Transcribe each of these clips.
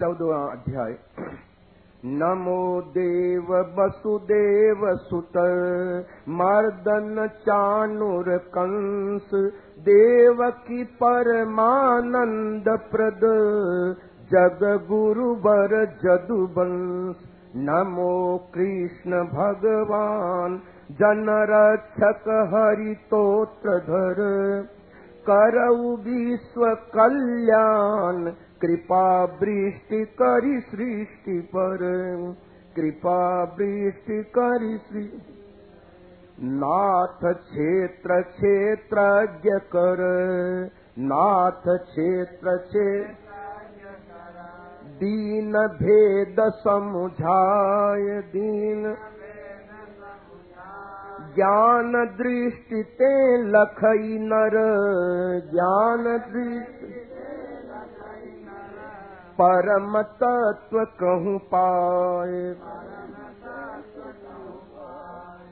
चौदवा अध्याय। नमो देव वसुदेव सुत मर्दन चानुर कंस देव की परमानंद प्रद जग गुरु बर जदुवंश नमो कृष्ण भगवान जन रक्षक करऊ विश्व कल्याण कृपा वृष्टि करी सृष्टि पर। कृपा वृष्टि करी सृष्टि नाथ क्षेत्र क्षेत्रज्ञ कर। नाथ क्षेत्र क्षेत्र दीन भेद समुझाय दीन ज्ञान दृष्टि ते लखई नर। ज्ञान दृष्टि परम तत्व कहूँ पाए।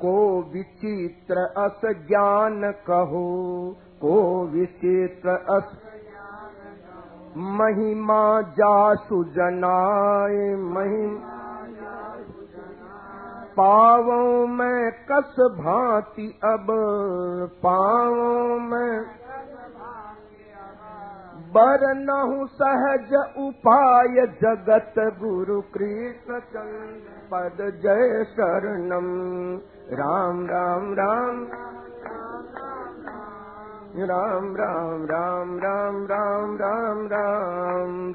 को विचित्र अस ज्ञान कहो। को विचित्र अस महिमा जासु जनाए। महिमा पावों में कस भांति अब पावों में बरनहु सहज उपाय जगत गुरु कृष्ण चंद्र पद जय शरणम। राम राम राम। राम राम राम राम राम राम राम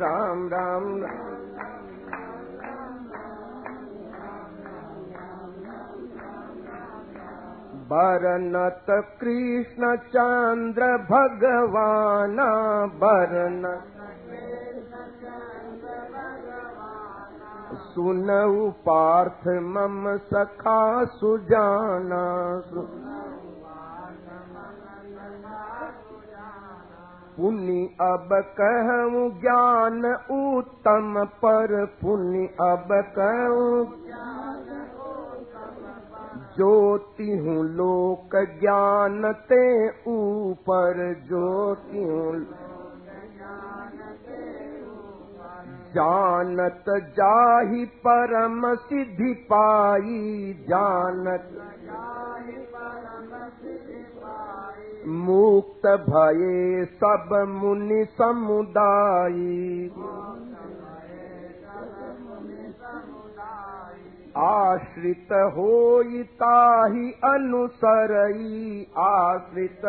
कृष्ण चंद्र भगवान बरन सुनऊ पार्थ मम सखा सुजाना। पुण्य अब कहूँ ज्ञान उत्तम पर। पुण्य अब कहूँ ज्योति हूँ लोक ज्ञान ते ऊपर ज्योति जानत जाहि परम सिद्धि पाई जानत मुक्त भये सब मुनि समुदायी आश्रित होई ताहि अनुसरई आश्रित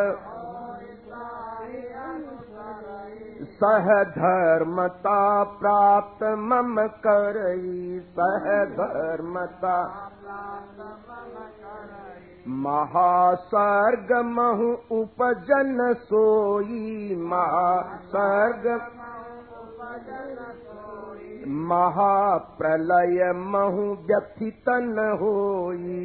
सह धर्मता प्राप्त मम करई सह धर्मता महासर्ग महु उपजन सोई महासर्ग महाप्रलय महु व्यथित न होई।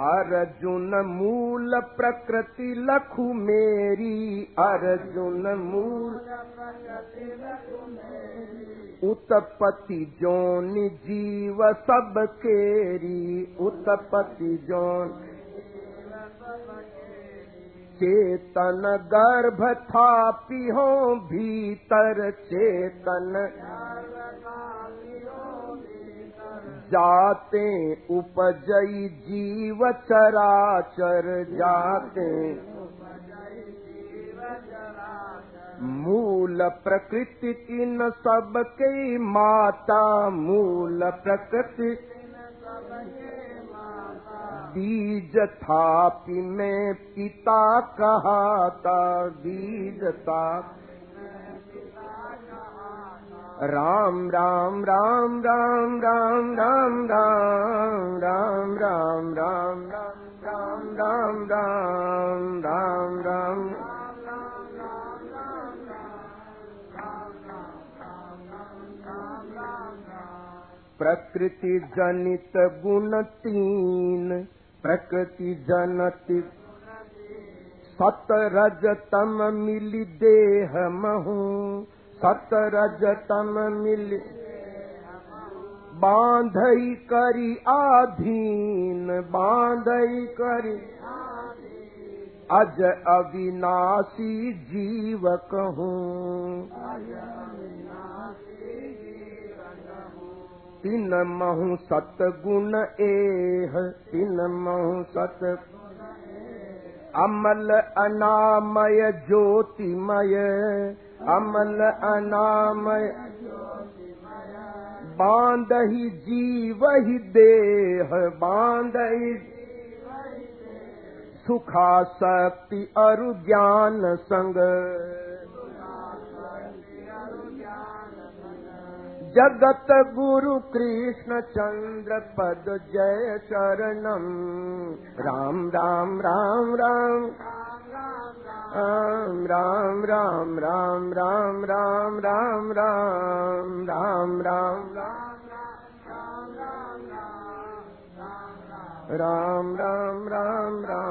अर्जुन मूल प्रकृति लखु मेरी। अर्जुन मूल उत्पत्ति जोनि जीव सब केरी। उत्पत्ति जोन चेतन गर्भ था पिहो भीतर चेतन। जाते उपजई जीव चराचर जाते मूल प्रकृति इन सबके माता मूल प्रकृति बीज था में पिता कहाता बीज था राम राम राम राम राम राम राम राम राम राम राम राम राम राम राम प्रकृति जनित गुण तीन। प्रकृति जनति सत रज तम मिली देह महू। सत रज तम मिली बांधई करी आधीन। बांधई करी अज अविनाशी जीवक हूँ सतगुण एह तिन महु सत अमल अनामय ज्योतिमय अमल अनामय बांधहि जीव ही देह बांधहि सुखा शक्ति अरु ज्ञान संग जगत गुरु कृष्ण चंद्र पद जय चरणम राम राम राम राम राम राम राम राम राम राम राम राम राम राम राम राम राम